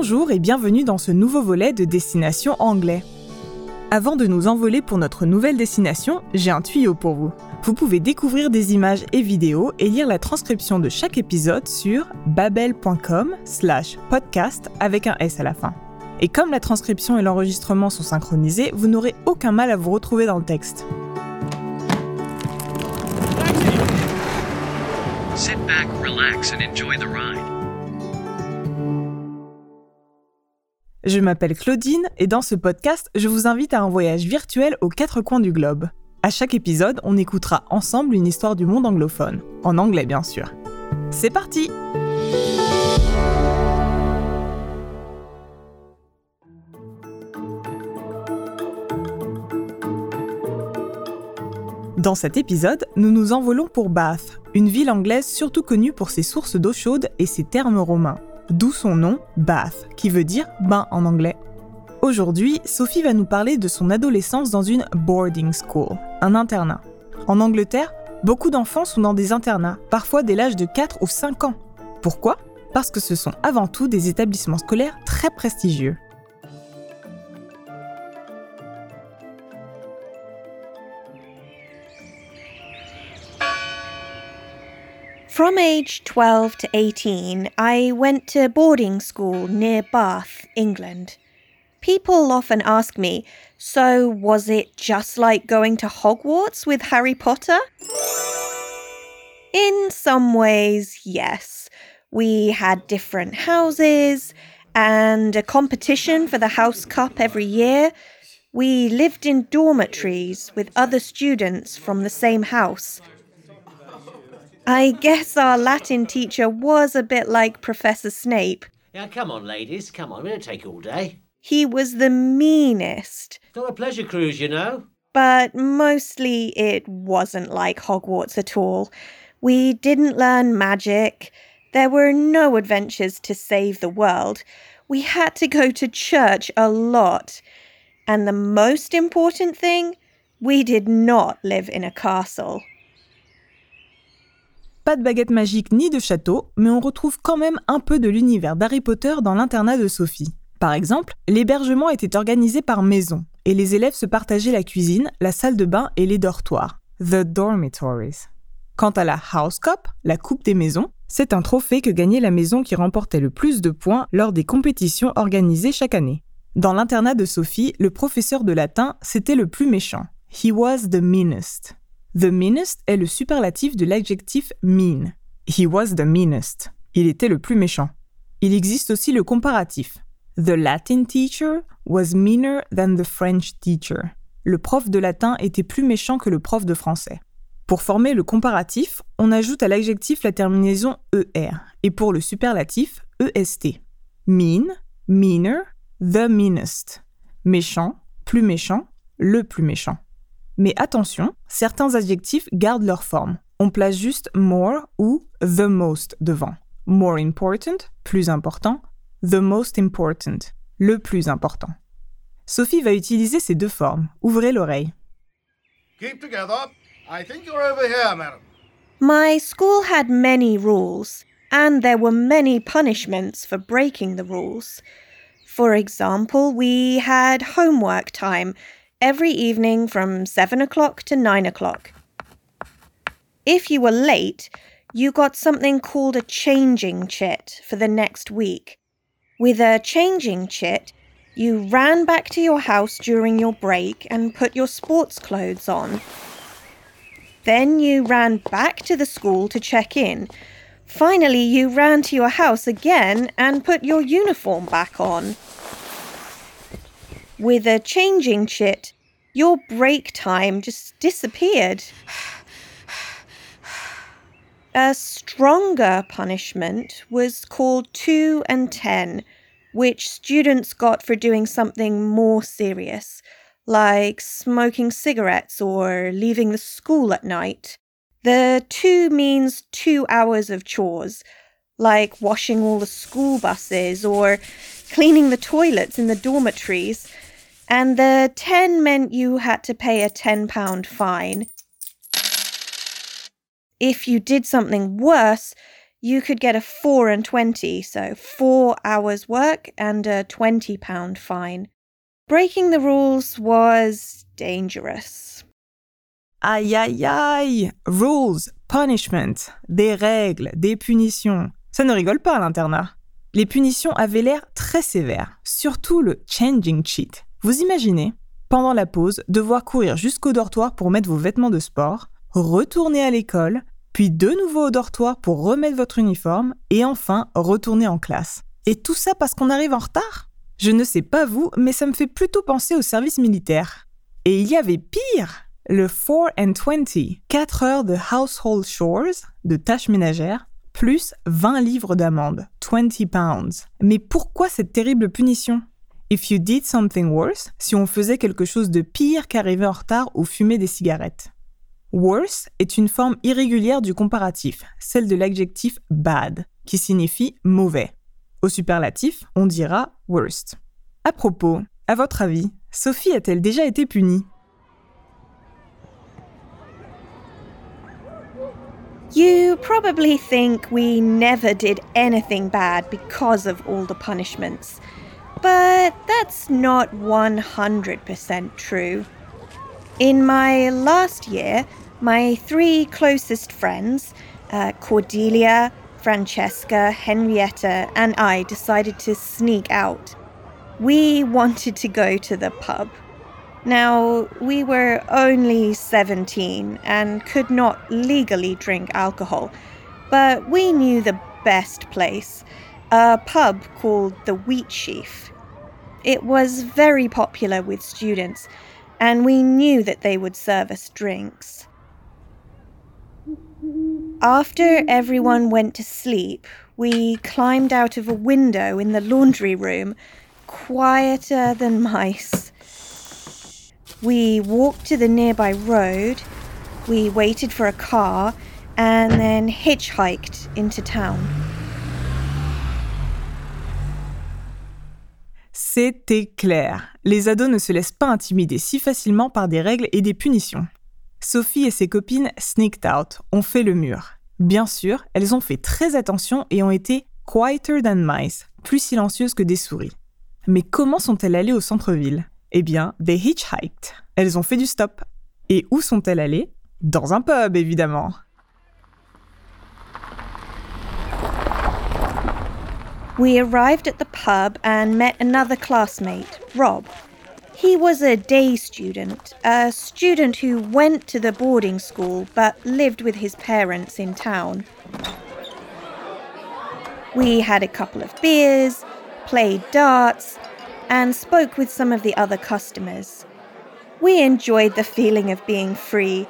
Bonjour et bienvenue dans ce nouveau volet de Destination Anglais. Avant de nous envoler pour notre nouvelle destination, j'ai un tuyau pour vous. Vous pouvez découvrir des images et vidéos et lire la transcription de chaque épisode sur babel.com slash podcast avec un S à la fin. Et comme la transcription et l'enregistrement sont synchronisés, vous n'aurez aucun mal à vous retrouver dans le texte. Je m'appelle Claudine et dans ce podcast, je vous invite à un voyage virtuel aux quatre coins du globe. À chaque épisode, on écoutera ensemble une histoire du monde anglophone, en anglais bien sûr. C'est parti Dans cet épisode, nous nous envolons pour Bath, une ville anglaise surtout connue pour ses sources d'eau chaude et ses thermes romains d'où son nom, Bath, qui veut dire bain en anglais. Aujourd'hui, Sophie va nous parler de son adolescence dans une boarding school, un internat. En Angleterre, beaucoup d'enfants sont dans des internats, parfois dès l'âge de 4 ou 5 ans. Pourquoi? Parce que ce sont avant tout des établissements scolaires très prestigieux. From age 12 to 18, I went to boarding school near Bath, England. People often ask me, so was it just like going to Hogwarts with Harry Potter? In some ways, yes. We had different houses and a competition for the House Cup every year. We lived in dormitories with other students from the same house. I guess our Latin teacher was a bit like Professor Snape. Now, come on, ladies, come on. We don't take all day. He was the meanest, It's not a pleasure cruise, you know. but mostly it wasn't like Hogwarts at all. We didn't learn magic. There were no adventures to save the world. We had to go to church a lot. And the most important thing, we did not live in a castle. Pas de baguette magique ni de château, mais on retrouve quand même un peu de l'univers d'Harry Potter dans l'internat de Sophie. Par exemple, l'hébergement était organisé par maison, et les élèves se partageaient la cuisine, la salle de bain et les dortoirs, the dormitories. Quant à la House Cup, la Coupe des maisons, c'est un trophée que gagnait la maison qui remportait le plus de points lors des compétitions organisées chaque année. Dans l'internat de Sophie, le professeur de latin, c'était le plus méchant. He was the meanest. The meanest est le superlatif de l'adjectif mean. He was the meanest. Il était le plus méchant. Il existe aussi le comparatif. The Latin teacher was meaner than the French teacher. Le prof de latin était plus méchant que le prof de français. Pour former le comparatif, on ajoute à l'adjectif la terminaison ER et pour le superlatif EST. Mean, meaner, the meanest. Méchant, plus méchant, le plus méchant. Mais attention, certains adjectifs gardent leur forme. On place juste more ou the most devant. More important, plus important, the most important, le plus important. Sophie va utiliser ces deux formes. Ouvrez l'oreille. Keep together. I think you're over here, madam. My school had many rules, and there were many punishments for breaking the rules. For example, we had homework time every evening from 7 o'clock to 9 o'clock. If you were late, you got something called a changing chit for the next week. With a changing chit, you ran back to your house during your break and put your sports clothes on. Then you ran back to the school to check in. Finally, you ran to your house again and put your uniform back on. With a changing chit, your break time just disappeared. A stronger punishment was called 2 and 10, which students got for doing something more serious, like smoking cigarettes or leaving the school at night. The 2 means 2 hours of chores, like washing all the school buses or cleaning the toilets in the dormitories. And the 10 meant you had to pay a £10 fine. If you did something worse, you could get a 4 and 20, so 4 hours work and a 20 pound fine. Breaking the rules was dangerous. Aïe aïe aïe Rules, punishment, des règles, des punitions. Ça ne rigole pas à l'internat. Les punitions avaient l'air très sévères, surtout le changing cheat. Vous imaginez, pendant la pause, devoir courir jusqu'au dortoir pour mettre vos vêtements de sport, retourner à l'école, puis de nouveau au dortoir pour remettre votre uniforme, et enfin retourner en classe. Et tout ça parce qu'on arrive en retard? Je ne sais pas vous, mais ça me fait plutôt penser au service militaire. Et il y avait pire le 4 and 20, 4 heures de household chores, de tâches ménagères, plus 20 livres d'amende, 20 pounds. Mais pourquoi cette terrible punition? If you did something worse, si on faisait quelque chose de pire qu'arriver en retard ou fumer des cigarettes. Worse est une forme irrégulière du comparatif, celle de l'adjectif bad, qui signifie mauvais. Au superlatif, on dira worst. À propos, à votre avis, Sophie a-t-elle déjà été punie? You probably think we never did anything bad because of all the punishments, but that's not 100% true. In my last year, my three closest friends, uh, Cordelia, Francesca, Henrietta, and I decided to sneak out. We wanted to go to the pub. Now, we were only 17 and could not legally drink alcohol, but we knew the best place a pub called the Wheat Sheaf. It was very popular with students, and we knew that they would serve us drinks. After everyone went to sleep, we climbed out of a window in the laundry room, quieter than mice. We walked to the nearby road, we waited for a car, and then hitchhiked into town. C'était clair. Les ados ne se laissent pas intimider si facilement par des règles et des punitions. Sophie et ses copines sneaked out, ont fait le mur. Bien sûr, elles ont fait très attention et ont été quieter than mice, plus silencieuses que des souris. Mais comment sont-elles allées au centre-ville? Eh bien, they hitchhiked. Elles ont fait du stop. Et où sont-elles allées? Dans un pub, évidemment. We arrived at the pub and met another classmate, Rob. He was a day student, a student who went to the boarding school but lived with his parents in town. We had a couple of beers, played darts, and spoke with some of the other customers. We enjoyed the feeling of being free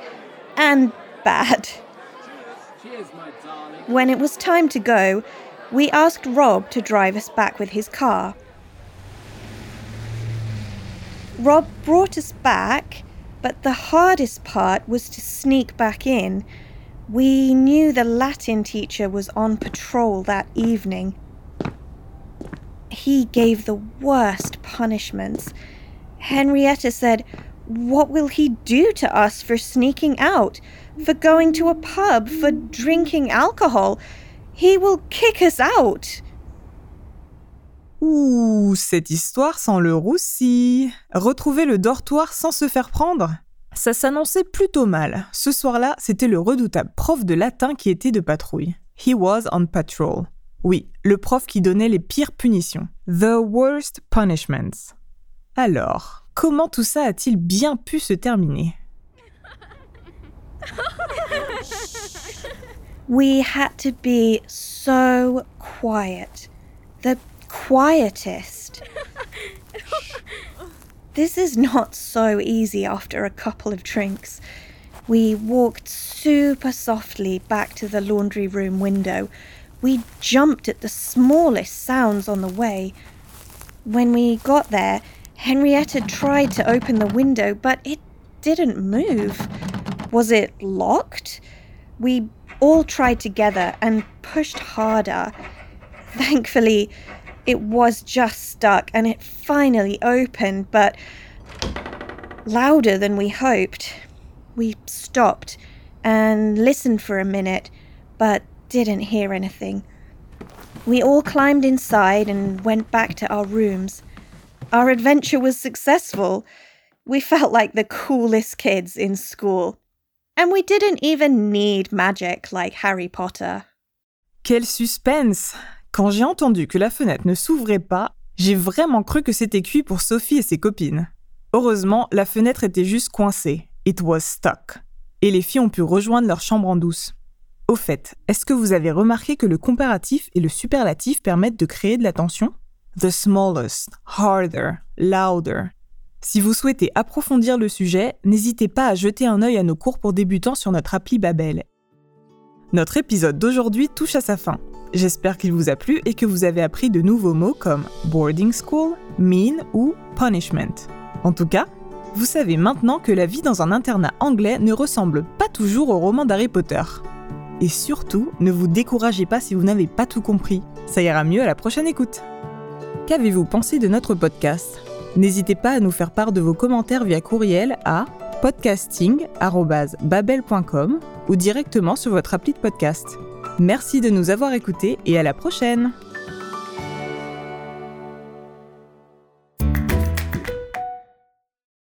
and bad. When it was time to go, we asked Rob to drive us back with his car. Rob brought us back, but the hardest part was to sneak back in. We knew the Latin teacher was on patrol that evening. He gave the worst punishments. Henrietta said, What will he do to us for sneaking out, for going to a pub, for drinking alcohol? He will kick us out. Ouh, cette histoire sans le roussi. Retrouver le dortoir sans se faire prendre? Ça s'annonçait plutôt mal. Ce soir-là, c'était le redoutable prof de latin qui était de patrouille. He was on patrol. Oui, le prof qui donnait les pires punitions. The worst punishments. Alors, comment tout ça a-t-il bien pu se terminer? We had to be so quiet. The quietest. this is not so easy after a couple of drinks. We walked super softly back to the laundry room window. We jumped at the smallest sounds on the way. When we got there, Henrietta tried to open the window, but it didn't move. Was it locked? We all tried together and pushed harder. Thankfully, it was just stuck and it finally opened, but louder than we hoped. We stopped and listened for a minute, but didn't hear anything. We all climbed inside and went back to our rooms. Our adventure was successful. We felt like the coolest kids in school. And we didn't even need magic like Harry Potter. Quel suspense Quand j'ai entendu que la fenêtre ne s'ouvrait pas, j'ai vraiment cru que c'était cuit pour Sophie et ses copines. Heureusement, la fenêtre était juste coincée. It was stuck. Et les filles ont pu rejoindre leur chambre en douce. Au fait, est-ce que vous avez remarqué que le comparatif et le superlatif permettent de créer de la tension? The smallest, harder, louder. Si vous souhaitez approfondir le sujet, n'hésitez pas à jeter un œil à nos cours pour débutants sur notre appli Babel. Notre épisode d'aujourd'hui touche à sa fin. J'espère qu'il vous a plu et que vous avez appris de nouveaux mots comme boarding school, mean ou punishment. En tout cas, vous savez maintenant que la vie dans un internat anglais ne ressemble pas toujours au roman d'Harry Potter. Et surtout, ne vous découragez pas si vous n'avez pas tout compris. Ça ira mieux à la prochaine écoute. Qu'avez-vous pensé de notre podcast? N'hésitez pas à nous faire part de vos commentaires via courriel à podcasting.babel.com ou directement sur votre appli de podcast. Merci de nous avoir écoutés et à la prochaine